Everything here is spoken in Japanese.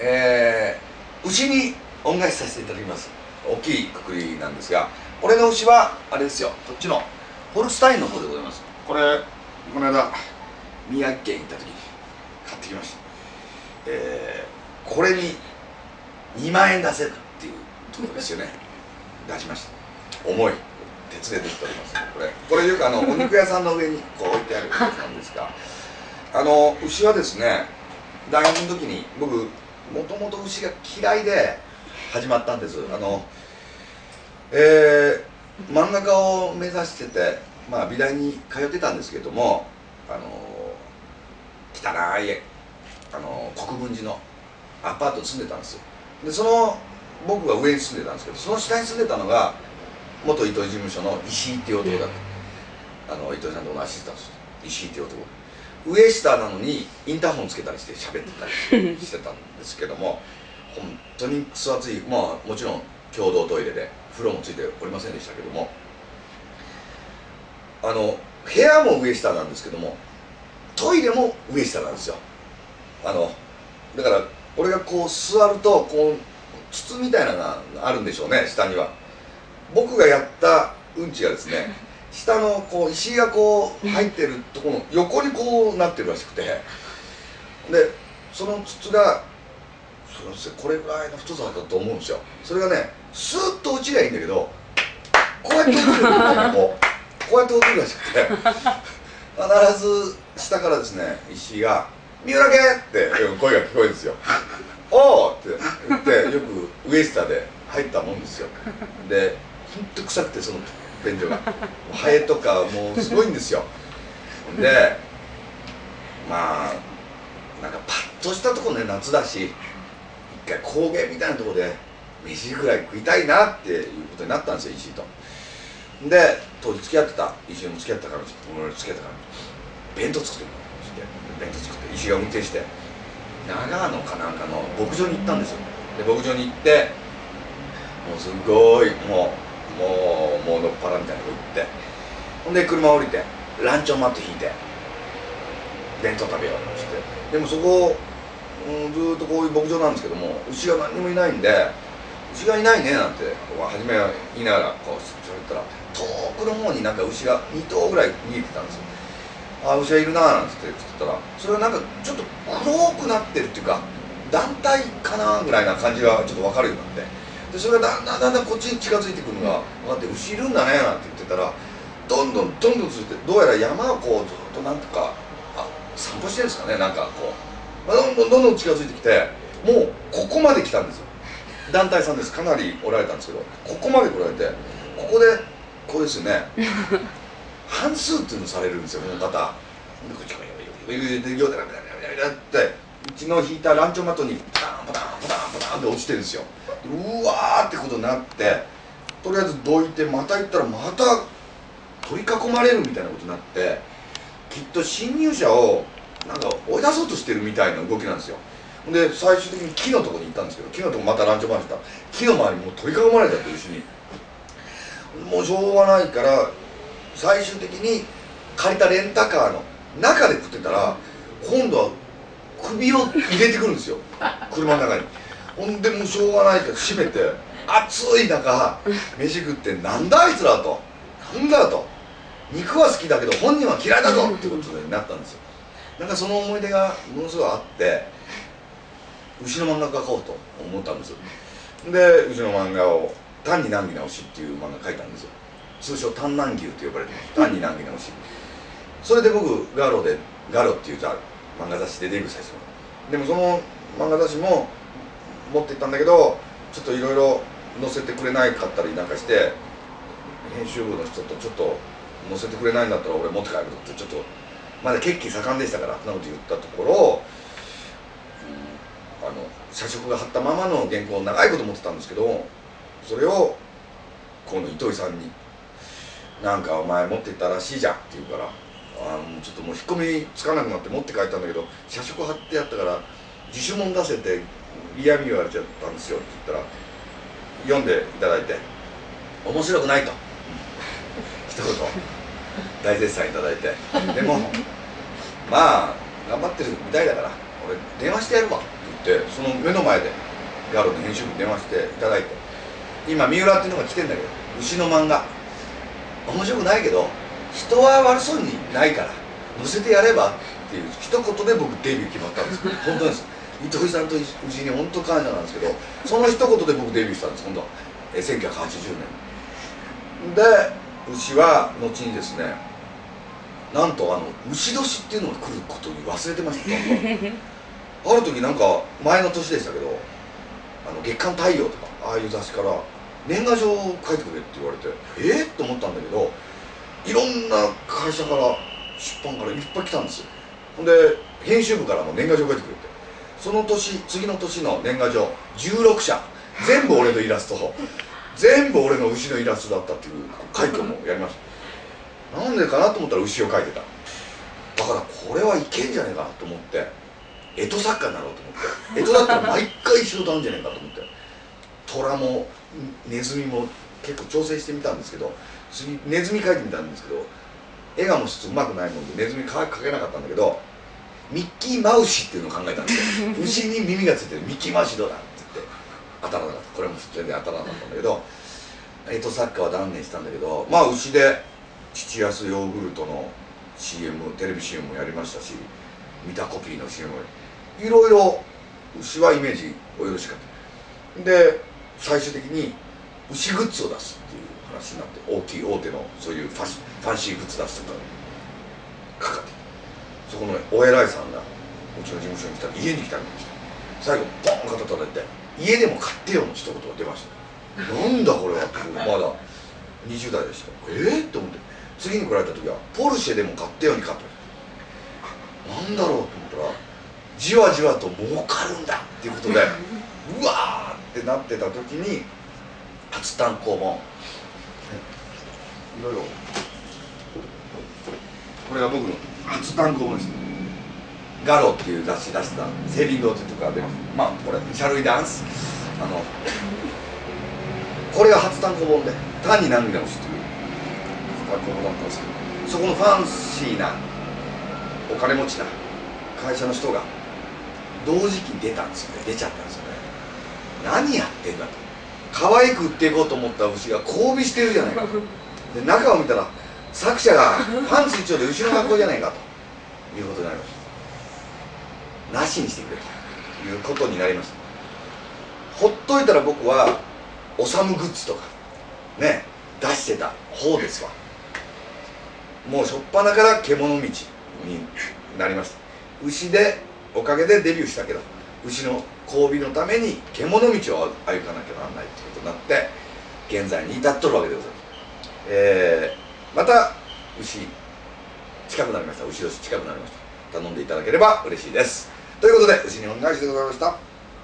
えー、牛に恩返しさせていただきます。大きいくくりなんですが俺の牛はあれですよこっちのホルスタインの方でございます。これこの間宮城県行った時に買ってきました。えー、これに2万円出せるっていうところですよね。出しました。重い。鉄でできております。これ。これよくあの お肉屋さんの上にこう置いてあるやつなんですがあの牛はですね大学の時に僕もともと牛が嫌いで始まったんです。あのえー、漫画家を目指しててまあ美大に通ってたんですけどもあの汚いあの国分寺のアパートに住んでたんですよ。でその僕が上に住んでたんですけどその下に住んでたのが元糸井事務所の石井っていう男だった。あの糸井さんと同じしてたんです。石井っていう男。上下なのにインターホンつけたりして喋ってたりしてたんですけども 本当にくそ暑いまあもちろん共同トイレで風呂もついておりませんでしたけどもあの部屋も上下なんですけどもトイレも上下なんですよ。あのだから俺がこう座るとこう筒みたいなのがあるんでしょうね下には。僕がやったうんちがですね下のこう石がこう入ってるところの横にこうなってるらしくて。でその筒がこれぐらいの太さだと思うんですよ。それがねスーッと落ちりゃいいんだけどこうやって落ちるこう。こうやって落ちるらしくて。必ず下からですね石が「三浦家!」って声が聞こえるんですよ「おお!」って言ってよく上下で入ったもんですよ。でほんと臭くてその便所が。ハエとかもうすごいんですよ。でまあなんかパッとしたとこね夏だし一回高原みたいなとこで飯ぐらい食いたいなっていうことになったんですよ石井と。で当時付き合ってた石井も付き合ったから俺付き合ったから弁当作ってもらって。弁当作って石井が運転して長野かなんかの牧場に行ったんですよ。で牧場に行ってもうすごいもうもうもうのっぱらみたいなとこ行って。ほんで車降りてランチョンマット引いて弁当食べようとして。でもそこ、うん、ずっとこういう牧場なんですけども牛が何にもいないんで牛がいないねなんて初めは言いながらこう喋ったら遠くの方になんか牛が2頭ぐらい見えてたんですよ。あ牛がいるななんつって言ってたらそれはなんかちょっと黒くなってるっていうか団体かなぐらいな感じがちょっと分かるようになって。でそれがだんだんだんだんこっちに近づいてくるのが分かって牛いるんだねなんて言ってたらどんどんどんどん続いてどうやら山をこうずっとなんとかあ散歩してるんですかねなんかこう、まあ、どんどんどんどん近づいてきてもうここまで来たんですよ。団体さんです。かなりおられたんですけどここまで来られてここでこうですよね。半数っていうのされるんですよこの方。でこっちってうちの引いたランチョンマットにパタンパタンパタンパタンって落ちてるんですようわーってことになってとりあえずどいてまた行ったらまた取り囲まれるみたいなことになってきっと侵入者をなんか追い出そうとしてるみたいな動きなんですよ。で最終的に木のとこに行ったんですけど木のとこまたランチョンマンした。木の周りもう取り囲まれたって牛に。もうしょうがないから最終的に借りたレンタカーの中で食ってたら今度は首を入れてくるんですよ。車の中に。ほんでもうしょうがないから閉めて暑い中飯食ってなんだあいつらとなんだと。肉は好きだけど本人は嫌いだぞってことになったんですよ。なんかその思い出がものすごいあって牛の漫画描こうと思ったんですで牛の漫画を「単に難儀な牛」っていう漫画描いたんですよ。通称「単難牛」と呼ばれてます。単に難儀な牛それで僕ガロでガロっていう漫画雑誌でデビューさせてもらったでもその漫画雑誌も持って行ったんだけどちょっといろいろ載せてくれないかったりなんかして編集部の人とちょっと載せてくれないんだったら俺持って帰るってちょっとまだ血気盛んでしたからそんなこと言ったところ、うん、あの社食が張ったままの原稿を長いこと持ってたんですけどそれを今度糸井さんに「なんかお前持ってったらしいじゃん」って言うからあのちょっともう引っ込みつかなくなって持って帰ったんだけど社食貼ってやったから自主問出せて嫌味言われちゃったんですよって言ったら読んでいただいて面白くないと。一言。大絶賛いただいて。でもまあ頑張ってるみたいだから俺電話してやるわ。って言っってその目の前でガロの編集部に電話していただいて今三浦っていうのが来てんだけど牛の漫画。面白くないけど人は悪そうにないから載せてやればっていう一言で僕デビュー決まったんです。本当です糸井さんと牛に本当感謝なんですけどその一言で僕デビューしたんです。本当え1980年。で牛は後にですねなんとあの牛年っていうのが来ることに忘れてました。ある時なんか前の年でしたけどあの月刊太陽とかああいう雑誌から年賀状を書いてくれって言われてえっ、と思ったんだけどいろんな会社から出版からいっぱい来たんです。よほんで編集部からも年賀状書いてくれてその年次の年の年賀状16社。全部俺のイラスト。全部俺の牛のイラストだったっていう快挙もやりました。なんでかなと思ったら牛を描いてた。だからこれはいけんじゃねえかなと思って。干支作家になろうと思って。干支だったら毎回仕事あるんじゃねえかと思って。虎もネズミも結構調整してみたんですけど次ネズミ描いてみたんですけど絵がもうちょっとうまくないもんでネズミ描けなかったんだけどミッキーマウシっていうのを考えたんですよ牛に耳がついてるミッキーマウシどうだって言って当たらなかったこれも全然当たらなかったんだけど干支作家は断念したんだけどまあ牛で父安ヨーグルトの CM テレビ CM もやりましたしミタコピーの CM もいろいろ牛はイメージおよろしかった。で最終的に牛グッズを出すっていう話になって大きい大手のそういうファファンシーグッズ出すとかかかってそこのお偉いさんがうちの事務所に来たら家に来たりました最後ボン肩叩いて「家でも買ってよ」の一言が出ました。なんだこれはってまだ20代でしたえっ、ー、って思って。次に来られた時は「ポルシェでも買ってよ」に買ってましたなんだろうと思ったらじわじわと儲かるんだっていうことでうわーってなってた時に初単行本。いろいろ。これが僕の。初単行本です。ガロっていう雑誌出したセーリングオートとか出ます。まあこれシャルイダンス。あのこれが初単行本で単に何でも知ってる。単行本だったんです。けどそこのファンシーなお金持ちな。会社の人が同時期に出たんですよね。出ちゃったんですよね。何やってんだと。可愛く売っていこうと思った牛が交尾してるじゃないか。で中を見たら作者がパンツ一丁で牛の学校じゃないかということになりましたなしにしてくれということになりましたほっといたら僕はおさむグッズとかね出してた方ですわもう初っ端から獣道になりました牛でおかげでデビューしたけど牛の交尾のために獣道を歩かなきゃならないっていうことになって現在に至っとるわけでございます、えー、また牛近くなりました。牛年近くなりました。頼んでいただければ嬉しいです。ということで牛日本返しでございました。